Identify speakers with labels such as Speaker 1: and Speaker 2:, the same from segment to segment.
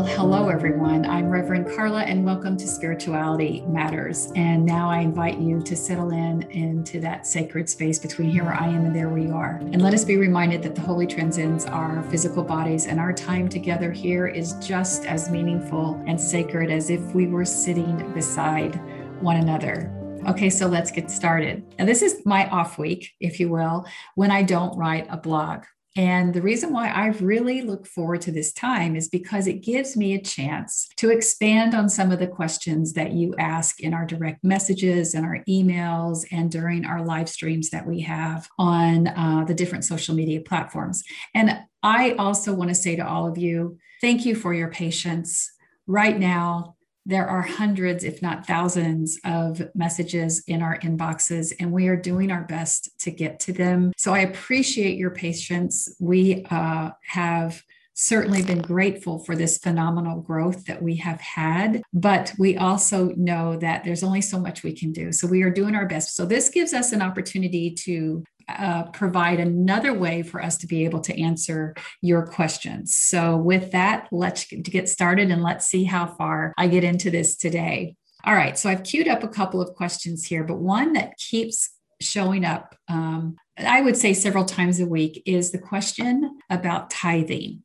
Speaker 1: Well, hello, everyone. I'm Reverend Carla, and welcome to Spirituality Matters. And now I invite you to settle in into that sacred space between here where I am and there where you are. And let us be reminded that the Holy transcends our physical bodies, and our time together here is just as meaningful and sacred as if we were sitting beside one another. Okay, so let's get started. Now, this is my off week, if you will, when I don't write a blog. And the reason why I really look forward to this time is because it gives me a chance to expand on some of the questions that you ask in our direct messages and our emails and during our live streams that we have on uh, the different social media platforms. And I also want to say to all of you, thank you for your patience. Right now, there are hundreds, if not thousands, of messages in our inboxes, and we are doing our best to get to them. So I appreciate your patience. We uh, have certainly been grateful for this phenomenal growth that we have had, but we also know that there's only so much we can do. So we are doing our best. So this gives us an opportunity to uh, provide another way for us to be able to answer your questions. So, with that, let's get started and let's see how far I get into this today. All right, so I've queued up a couple of questions here, but one that keeps showing up, um, I would say several times a week, is the question about tithing.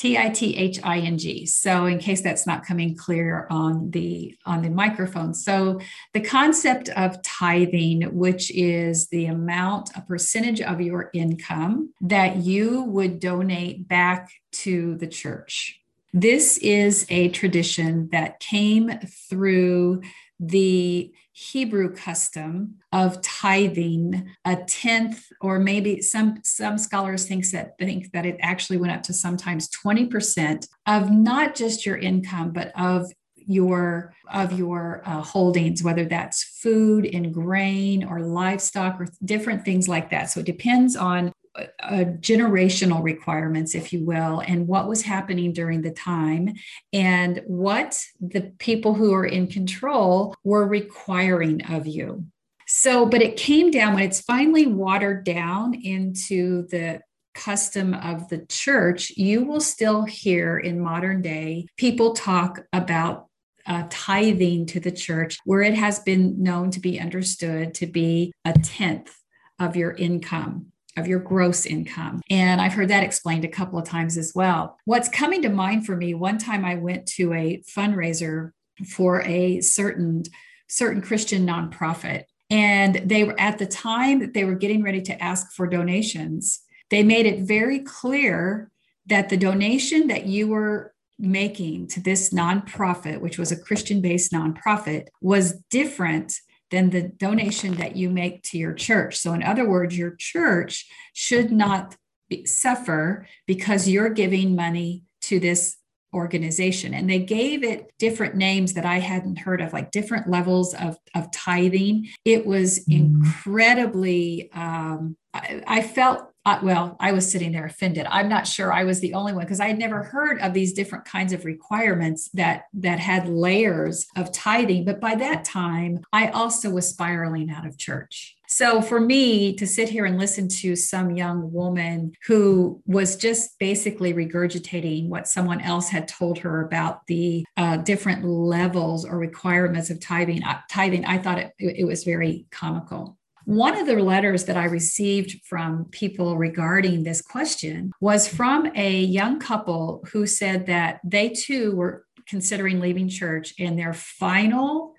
Speaker 1: T I T H I N G. So in case that's not coming clear on the on the microphone. So the concept of tithing, which is the amount, a percentage of your income that you would donate back to the church. This is a tradition that came through the Hebrew custom of tithing a tenth, or maybe some some scholars think that think that it actually went up to sometimes 20% of not just your income, but of your of your uh, holdings whether that's food and grain or livestock or different things like that. So it depends on uh, generational requirements, if you will, and what was happening during the time, and what the people who are in control were requiring of you. So, but it came down when it's finally watered down into the custom of the church, you will still hear in modern day people talk about uh, tithing to the church, where it has been known to be understood to be a tenth of your income of your gross income. And I've heard that explained a couple of times as well. What's coming to mind for me, one time I went to a fundraiser for a certain certain Christian nonprofit and they were at the time that they were getting ready to ask for donations, they made it very clear that the donation that you were making to this nonprofit, which was a Christian based nonprofit, was different than the donation that you make to your church. So, in other words, your church should not be, suffer because you're giving money to this organization. And they gave it different names that I hadn't heard of, like different levels of, of tithing. It was mm. incredibly, um, I, I felt well, I was sitting there offended. I'm not sure I was the only one because I had never heard of these different kinds of requirements that that had layers of tithing. But by that time, I also was spiraling out of church. So for me to sit here and listen to some young woman who was just basically regurgitating what someone else had told her about the uh, different levels or requirements of tithing, uh, tithing, I thought it, it was very comical. One of the letters that I received from people regarding this question was from a young couple who said that they too were considering leaving church and their final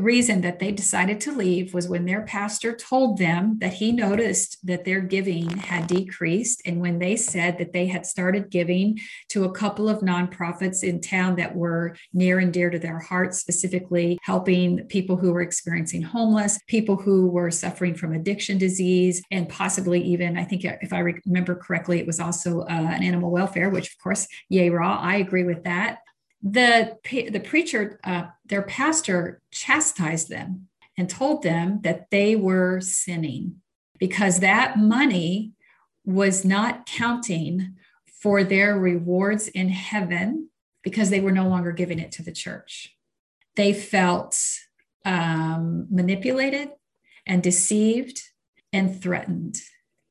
Speaker 1: reason that they decided to leave was when their pastor told them that he noticed that their giving had decreased. And when they said that they had started giving to a couple of nonprofits in town that were near and dear to their hearts, specifically helping people who were experiencing homeless, people who were suffering from addiction disease, and possibly even, I think if I remember correctly, it was also uh, an animal welfare, which of course, yay raw, I agree with that the the preacher uh, their pastor chastised them and told them that they were sinning because that money was not counting for their rewards in heaven because they were no longer giving it to the church. They felt um, manipulated and deceived and threatened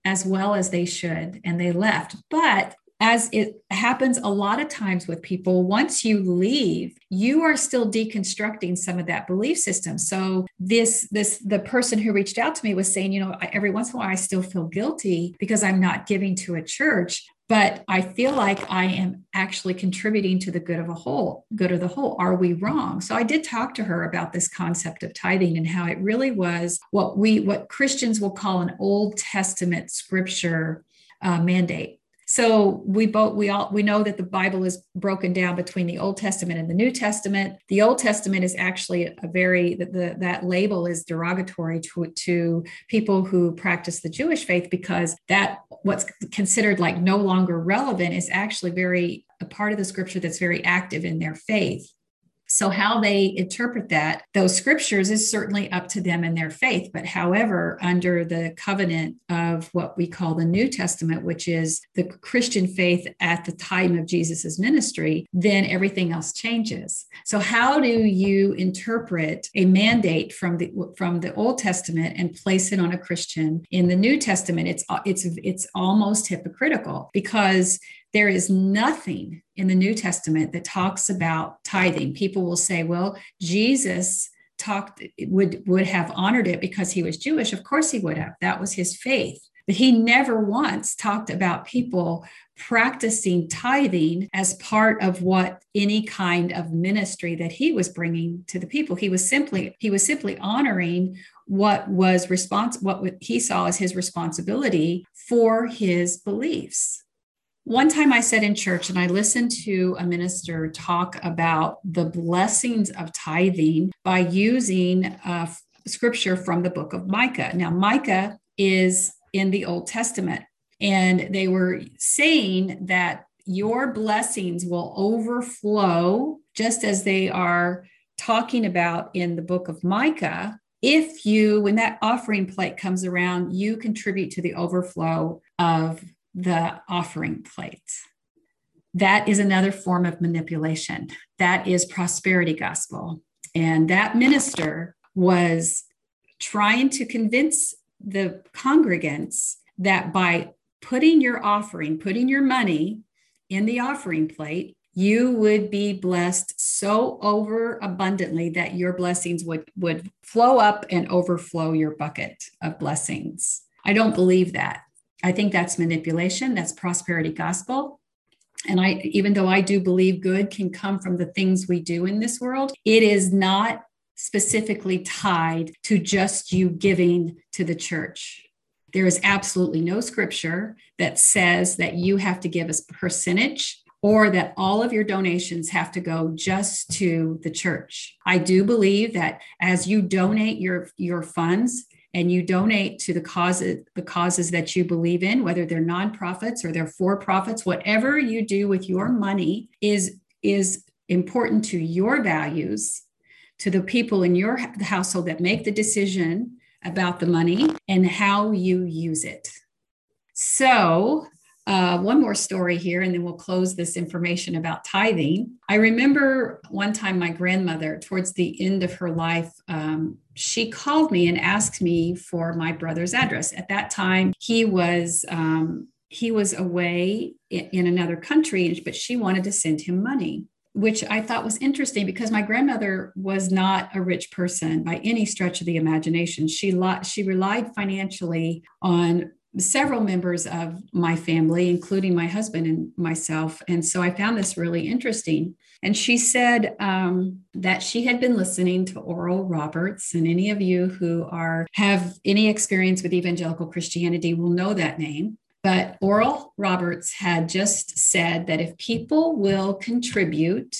Speaker 1: as well as they should and they left. But as it happens a lot of times with people, once you leave, you are still deconstructing some of that belief system. So this this the person who reached out to me was saying, you know, every once in a while I still feel guilty because I'm not giving to a church but I feel like I am actually contributing to the good of a whole, good of the whole. Are we wrong? So I did talk to her about this concept of tithing and how it really was what we, what Christians will call an Old Testament scripture uh, mandate. So we both we all we know that the Bible is broken down between the Old Testament and the New Testament. The Old Testament is actually a very the, the, that label is derogatory to to people who practice the Jewish faith because that what's considered like no longer relevant is actually very a part of the scripture that's very active in their faith. So, how they interpret that, those scriptures, is certainly up to them and their faith. But, however, under the covenant of what we call the New Testament, which is the Christian faith at the time of Jesus's ministry, then everything else changes. So, how do you interpret a mandate from the from the Old Testament and place it on a Christian in the New Testament? It's it's it's almost hypocritical because there is nothing in the New Testament that talks about tithing. People will say, well, Jesus talked would would have honored it because he was Jewish. Of course he would have. That was his faith. But he never once talked about people practicing tithing as part of what any kind of ministry that he was bringing to the people. He was simply he was simply honoring what was response what he saw as his responsibility for his beliefs. One time I sat in church and I listened to a minister talk about the blessings of tithing by using uh, scripture from the book of Micah. Now, Micah is in the Old Testament, and they were saying that your blessings will overflow just as they are talking about in the book of Micah. If you, when that offering plate comes around, you contribute to the overflow of the offering plate. That is another form of manipulation. That is prosperity gospel. And that minister was trying to convince the congregants that by putting your offering, putting your money in the offering plate, you would be blessed so over abundantly that your blessings would, would flow up and overflow your bucket of blessings. I don't believe that. I think that's manipulation, that's prosperity gospel. And I, even though I do believe good can come from the things we do in this world, it is not specifically tied to just you giving to the church. There is absolutely no scripture that says that you have to give a percentage or that all of your donations have to go just to the church. I do believe that as you donate your, your funds, and you donate to the causes the causes that you believe in whether they're nonprofits or they're for profits whatever you do with your money is is important to your values to the people in your household that make the decision about the money and how you use it. So uh, one more story here, and then we'll close this information about tithing. I remember one time my grandmother, towards the end of her life, um, she called me and asked me for my brother's address. At that time, he was um, he was away in, another country, but she wanted to send him money which I thought was interesting because my grandmother was not a rich person by any stretch of the imagination. She she relied financially on several members of my family, including my husband and myself. And so I found this really interesting. And she said um, that she had been listening to Oral Roberts, and any of you who are have any experience with evangelical Christianity will know that name. But Oral Roberts had just said that if people will contribute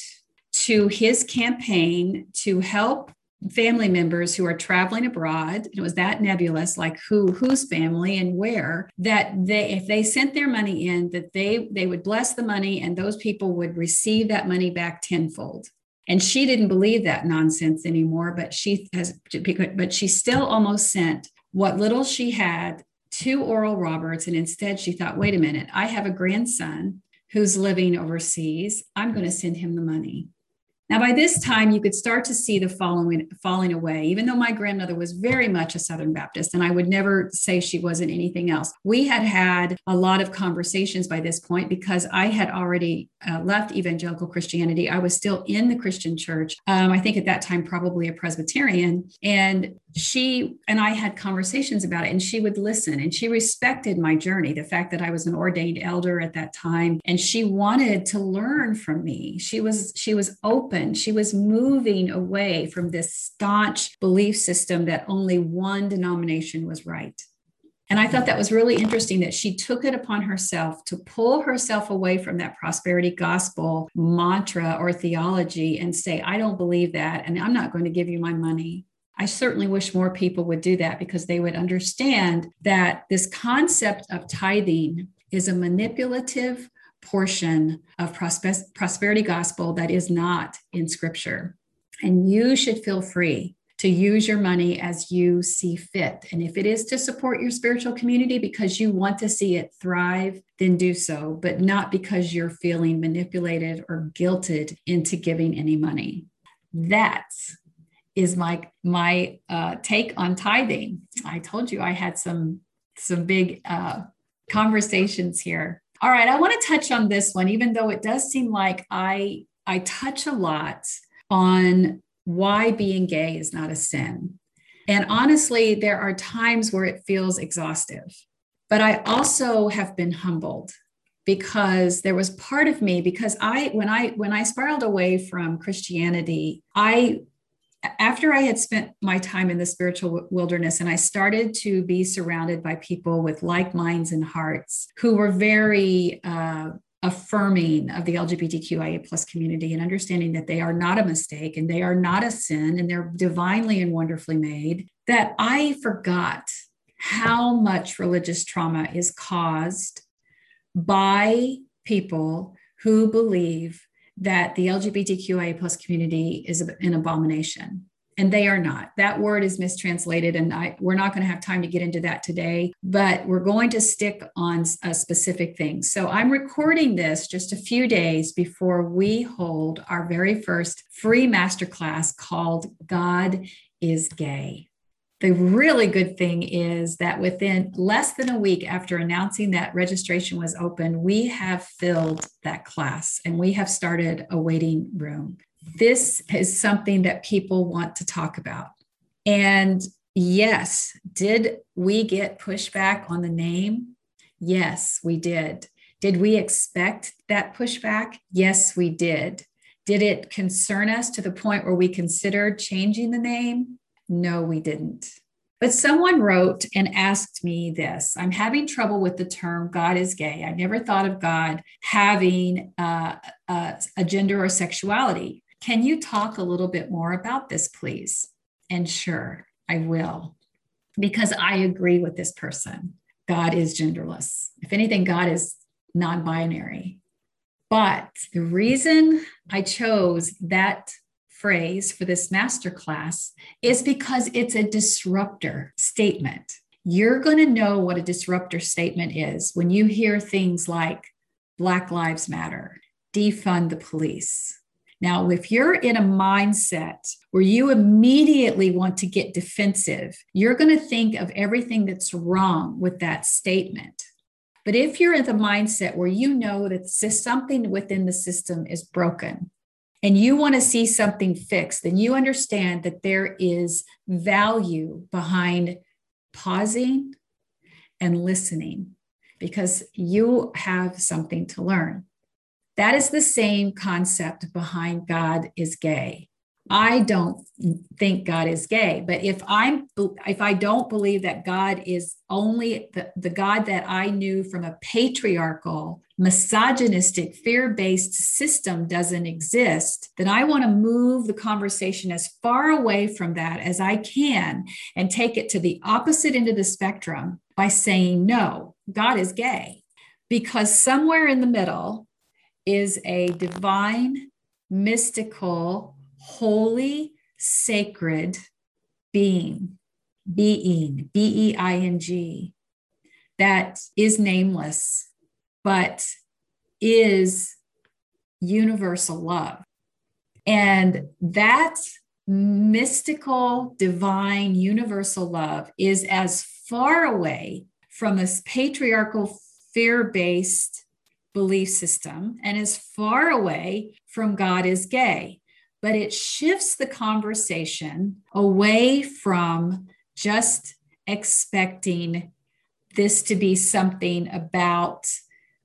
Speaker 1: to his campaign to help family members who are traveling abroad it was that nebulous like who whose family and where that they if they sent their money in that they they would bless the money and those people would receive that money back tenfold. And she didn't believe that nonsense anymore but she has but she still almost sent what little she had to oral roberts and instead she thought wait a minute i have a grandson who's living overseas. I'm going to send him the money Now, by this time, you could start to see the following, falling away, even though my grandmother was very much a Southern Baptist, and I would never say she wasn't anything else. We had had a lot of conversations by this point because I had already uh, left evangelical Christianity. I was still in the Christian church. Um, I think at that time, probably a Presbyterian. And she and I had conversations about it, and she would listen and she respected my journey, the fact that I was an ordained elder at that time. And she wanted to learn from me. She was, she was open. She was moving away from this staunch belief system that only one denomination was right. And I thought that was really interesting that she took it upon herself to pull herself away from that prosperity gospel mantra or theology and say, I don't believe that, and I'm not going to give you my money. I certainly wish more people would do that because they would understand that this concept of tithing is a manipulative portion of prosperity gospel that is not in scripture. And you should feel free to use your money as you see fit. And if it is to support your spiritual community because you want to see it thrive, then do so, but not because you're feeling manipulated or guilted into giving any money. That's is my my uh, take on tithing. I told you I had some some big uh, conversations here. All right, I want to touch on this one, even though it does seem like I I touch a lot on why being gay is not a sin. And honestly, there are times where it feels exhaustive. But I also have been humbled because there was part of me because I when I when I spiraled away from Christianity, I after I had spent my time in the spiritual wilderness and I started to be surrounded by people with like minds and hearts who were very uh, affirming of the LGBTQIA plus community and understanding that they are not a mistake and they are not a sin and they're divinely and wonderfully made, that I forgot how much religious trauma is caused by people who believe that the LGBTQIA plus community is an abomination and they are not. That word is mistranslated and I, we're not going to have time to get into that today but we're going to stick on a specific thing. So i'm recording this just a few days before we hold our very first free masterclass called god is gay the really good thing is that within less than a week after announcing that registration was open, we have filled that class and we have started a waiting room this is something that people want to talk about. And yes, did we get pushback on the name? Yes, we did. Did we expect that pushback? Yes, we did. Did it concern us to the point where we considered changing the name? No, we didn't. But someone wrote and asked me this I'm having trouble with the term God is gay. I never thought of God having uh, uh, a gender or sexuality. Can you talk a little bit more about this, please? And sure, I will, because I agree with this person. God is genderless. If anything, God is non binary. But the reason I chose that phrase for this masterclass is because it's a disruptor statement. You're going to know what a disruptor statement is when you hear things like Black Lives Matter, defund the police, now, if you're in a mindset where you immediately want to get defensive, you're going to think of everything that's wrong with that statement. But if you're in the mindset where you know that something within the system is broken and you want to see something fixed, then you understand that there is value behind pausing and listening because you have something to learn. That is the same concept behind God is gay. I don't think God is gay, but if I'm if I don't believe that God is only the, the God that I knew from a patriarchal, misogynistic, fear-based system doesn't exist, then I want to move the conversation as far away from that as I can and take it to the opposite end of the spectrum by saying no, God is gay. Because somewhere in the middle, is a divine, mystical, holy, sacred being, being, B E I N G, that is nameless, but is universal love. And that mystical, divine, universal love is as far away from this patriarchal, fear based belief system and as far away from God is gay. But it shifts the conversation away from just expecting this to be something about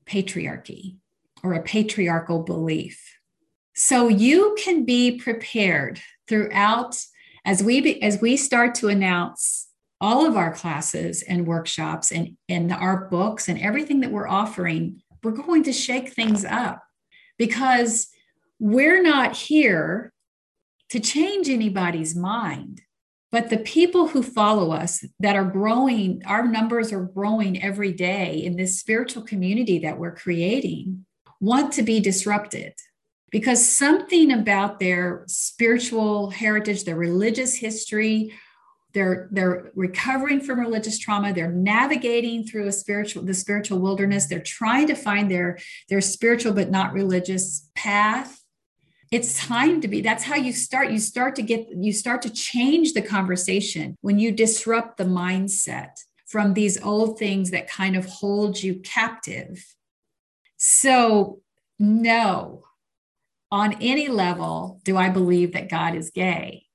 Speaker 1: patriarchy or a patriarchal belief. So you can be prepared throughout as we be, as we start to announce all of our classes and workshops and, and our books and everything that we're offering, we're going to shake things up because we're not here to change anybody's mind. But the people who follow us that are growing, our numbers are growing every day in this spiritual community that we're creating, want to be disrupted because something about their spiritual heritage, their religious history, they're they're recovering from religious trauma they're navigating through a spiritual the spiritual wilderness they're trying to find their their spiritual but not religious path it's time to be that's how you start. You start to get you start to change the conversation when you disrupt the mindset from these old things that kind of hold you captive. So no on any level do i believe that god is gay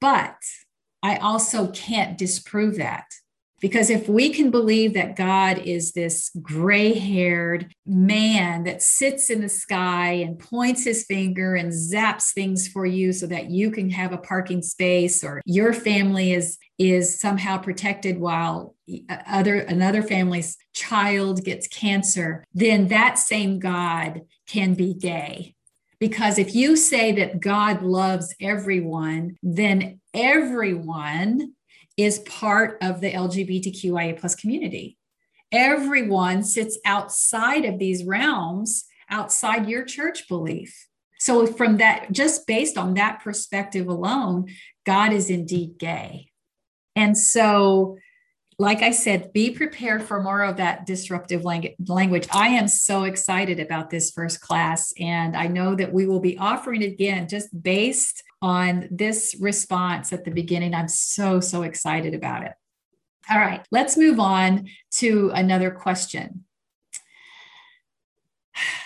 Speaker 1: but i also can't disprove that because if we can believe that God is this gray haired man that sits in the sky and points his finger and zaps things for you so that you can have a parking space or your family is, is somehow protected while uh, other another family's child gets cancer, then that same God can be gay. Because if you say that God loves everyone, then everyone is part of the LGBTQIA plus community. Everyone sits outside of these realms, outside your church belief. So, from that, just based on that perspective alone, God is indeed gay. And so, like I said, be prepared for more of that disruptive language. I am so excited about this first class, and I know that we will be offering again just based on this response at the beginning. I'm so, so excited about it. All right, let's move on to another question.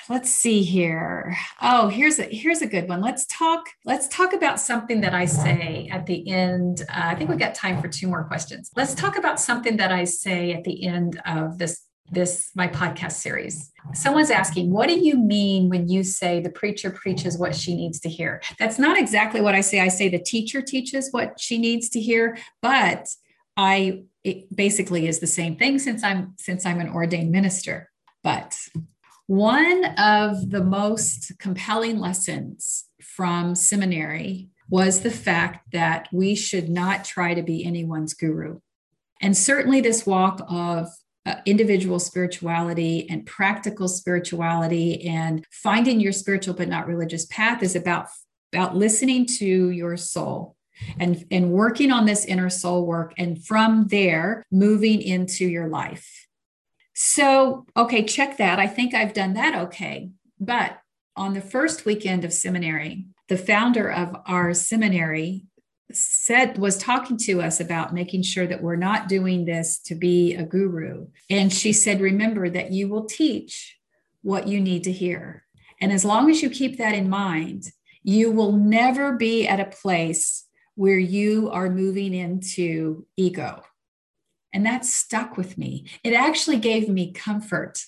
Speaker 1: Let's see here. Oh, here's a here's a good one. Let's talk. Let's talk about something that I say at the end. Uh, I think we've got time for two more questions. Let's talk about something that I say at the end of this this my podcast series. Someone's asking, what do you mean when you say the preacher preaches what she needs to hear? That's not exactly what I say. I say the teacher teaches what she needs to hear, but I it basically is the same thing since I'm since I'm an ordained minister. But one of the most compelling lessons from seminary was the fact that we should not try to be anyone's guru. And certainly, this walk of uh, individual spirituality and practical spirituality and finding your spiritual but not religious path is about about listening to your soul and and working on this inner soul work and from there moving into your life so okay check that. I think i've done that okay. But on the first weekend of seminary the founder of our seminary said was talking to us about making sure that we're not doing this to be a guru. And she said remember that you will teach what you need to hear. And as long as you keep that in mind you will never be at a place where you are moving into ego and that stuck with me it actually gave me comfort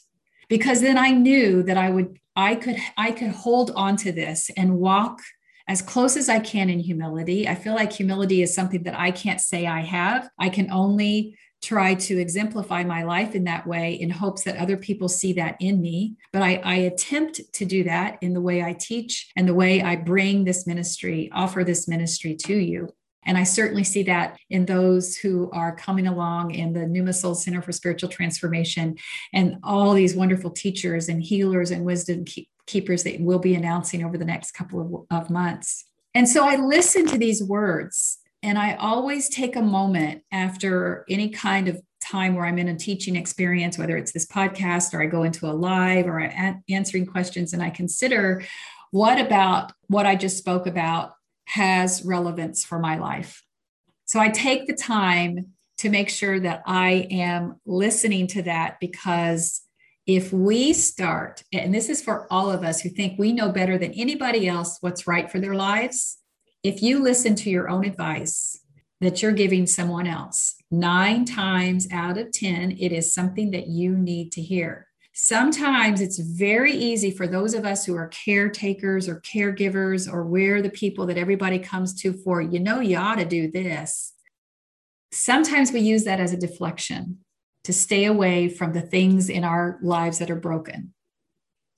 Speaker 1: because then i knew that i would i could i could hold on to this and walk as close as I can in humility. I feel like humility is something that I can't say I have. I can only try to exemplify my life in that way in hopes that other people see that in me. But I, I, attempt to do that in the way I teach and the way I bring this ministry, offer this ministry to you. And I certainly see that in those who are coming along in the Pneuma Soul Center for Spiritual Transformation and all these wonderful teachers and healers and wisdom keepers that we'll be announcing over the next couple of, of months. And so I listen to these words and I always take a moment after any kind of time where I'm in a teaching experience, whether it's this podcast or I go into a live or I'm answering questions, and I consider What about what I just spoke about has relevance for my life? So I take the time to make sure that I am listening to that because if we start, and this is for all of us who think we know better than anybody else what's right for their lives, if you listen to your own advice that you're giving someone else, nine times out of 10, it is something that you need to hear. Sometimes it's very easy for those of us who are caretakers or caregivers, or we're the people that everybody comes to for, you know, you ought to do this. Sometimes we use that as a deflection to stay away from the things in our lives that are broken.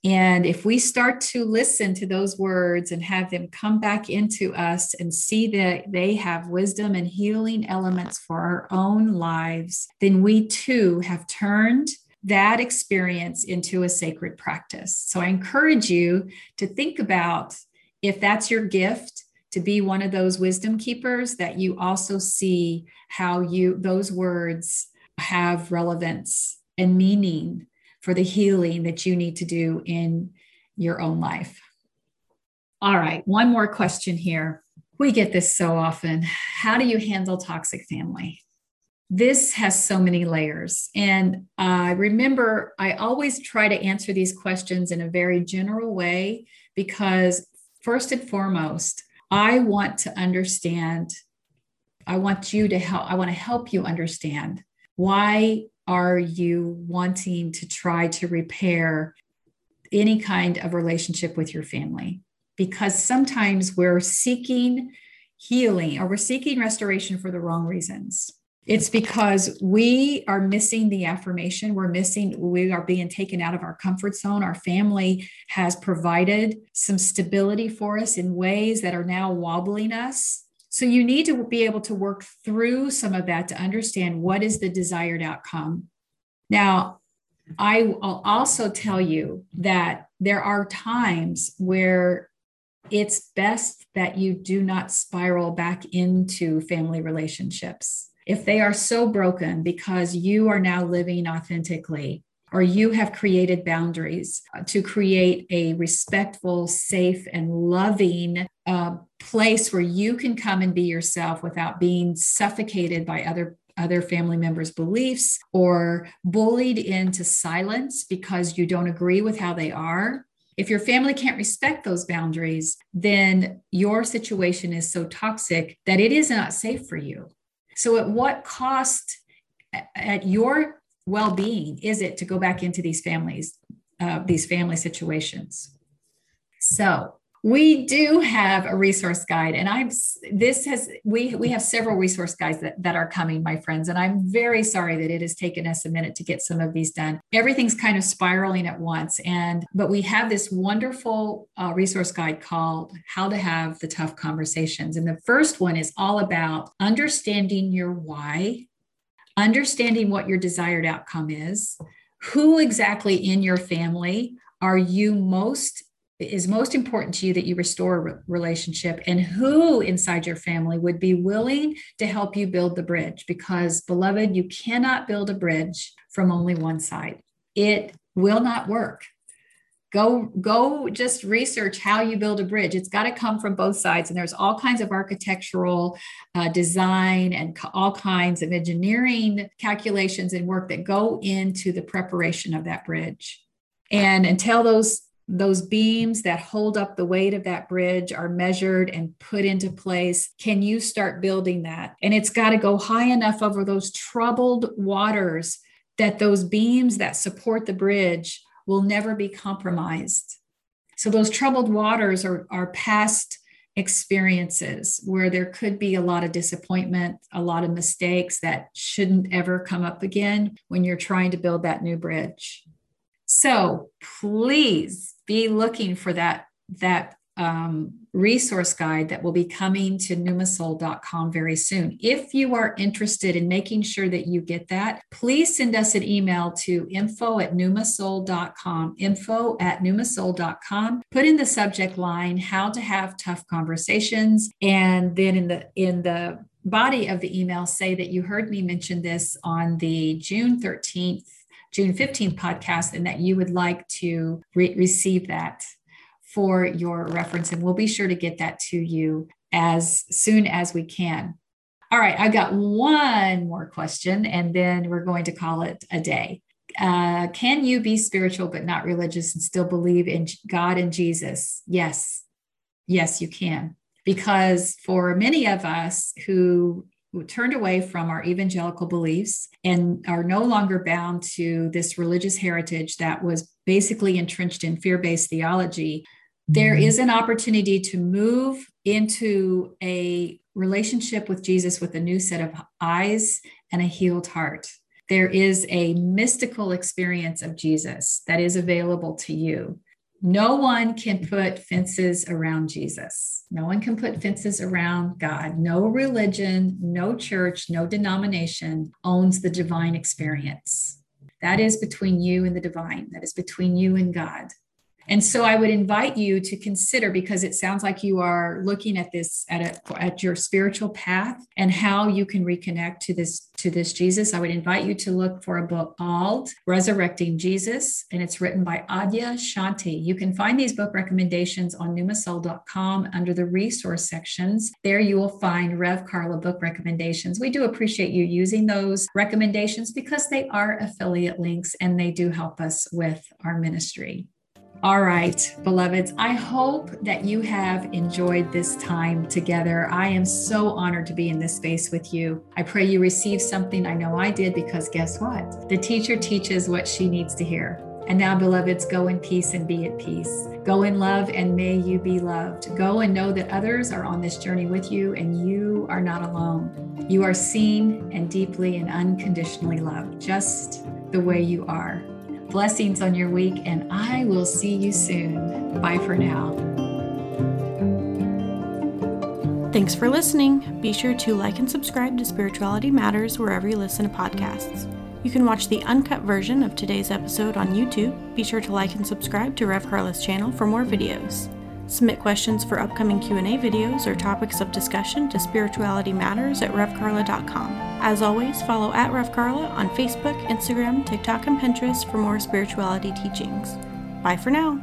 Speaker 1: And if we start to listen to those words and have them come back into us and see that they have wisdom and healing elements for our own lives, then we too have turned that experience into a sacred practice. So I encourage you to think about if that's your gift to be one of those wisdom keepers that you also see how you those words have relevance and meaning for the healing that you need to do in your own life. All right, one more question here. We get this so often. How do you handle toxic family? This has so many layers. And I remember I always try to answer these questions in a very general way because, first and foremost, I want to understand. I want you to help. I want to help you understand why are you wanting to try to repair any kind of relationship with your family? Because sometimes we're seeking healing or we're seeking restoration for the wrong reasons. It's because we are missing the affirmation. We're missing, we are being taken out of our comfort zone. Our family has provided some stability for us in ways that are now wobbling us so you need to be able to work through some of that to understand what is the desired outcome. Now, I will also tell you that there are times where it's best that you do not spiral back into family relationships. If they are so broken because you are now living authentically, or you have created boundaries uh, to create a respectful, safe, and loving uh, place where you can come and be yourself without being suffocated by other other family members' beliefs or bullied into silence because you don't agree with how they are. If your family can't respect those boundaries, then your situation is so toxic that it is not safe for you. So, at what cost at your well being is it to go back into these families, uh, these family situations? So, we do have a resource guide and i'm this has we we have several resource guides that, that are coming my friends and i'm very sorry that it has taken us a minute to get some of these done. Everything's kind of spiraling at once and but we have this wonderful uh, resource guide called how to have the tough conversations and the first one is all about understanding your why understanding what your desired outcome is, who exactly in your family are you most is most important to you that you restore a relationship and who inside your family would be willing to help you build the bridge because beloved you cannot build a bridge from only one side. It will not work. Go go just research how you build a bridge. It's got to come from both sides and there's all kinds of architectural uh, design and all kinds of engineering calculations and work that go into the preparation of that bridge. And until those those beams that hold up the weight of that bridge are measured and put into place can you start building that and it's got to go high enough over those troubled waters that those beams that support the bridge will never be compromised. So those troubled waters are, are past experiences where there could be a lot of disappointment, a lot of mistakes that shouldn't ever come up again when you're trying to build that new bridge. So please be looking for that that um, resource guide that will be coming to pneumasoul.com very soon. If you are interested in making sure that you get that, please send us an email to info at pneumasoul.com, info at pneumasoul.com. Put in the subject line how to have tough conversations. And then in the in the body of the email, say that you heard me mention this on the June 13th June 15th podcast and that you would like to re- receive that for your reference, and we'll be sure to get that to you as soon as we can. All right, I've got one more question, and then we're going to call it a day. Uh, can you be spiritual but not religious and still believe in God and Jesus? Yes. Yes, you can. Because for many of us who turned away from our evangelical beliefs and are no longer bound to this religious heritage that was basically entrenched in fear based theology, there mm-hmm. is an opportunity to move into a relationship with Jesus with a new set of eyes and a healed heart. There is a mystical experience of Jesus that is available to you. No one can put fences around Jesus. No one can put fences around God. No religion, no church, no denomination owns the divine experience. That is between you and the divine, that is between you and God. And so I would invite you to consider because it sounds like you are looking at this at a, at your spiritual path and how you can reconnect to this to this Jesus. I would invite you to look for a book called Resurrecting Jesus and it's written by Adyashanti. You can find these book recommendations on pneumasoul.com under the resource sections. There you will find Rev Carla book recommendations. We do appreciate you using those recommendations because they are affiliate links and they do help us with our ministry. All right, beloveds, I hope that you have enjoyed this time together. I am so honored to be in this space with you. I pray you receive something. I know I did because guess what? The teacher teaches what she needs to hear. And now, beloveds, go in peace and be at peace. Go in love and may you be loved. Go and know that others are on this journey with you and you are not alone. You are seen and deeply and unconditionally loved, just the way you are. Blessings on your week, and I will see you soon. Bye for now.
Speaker 2: Thanks for listening. Be sure to like and subscribe to Spirituality Matters wherever you listen to podcasts. You can watch the uncut version of today's episode on YouTube. Be sure to like and subscribe to Rev Carla's channel for more videos. Submit questions for upcoming Q&A videos or topics of discussion to spiritualitymatters at revcarla.com. As always, follow at revcarla on Facebook, Instagram, TikTok, and Pinterest for more spirituality teachings. Bye for now.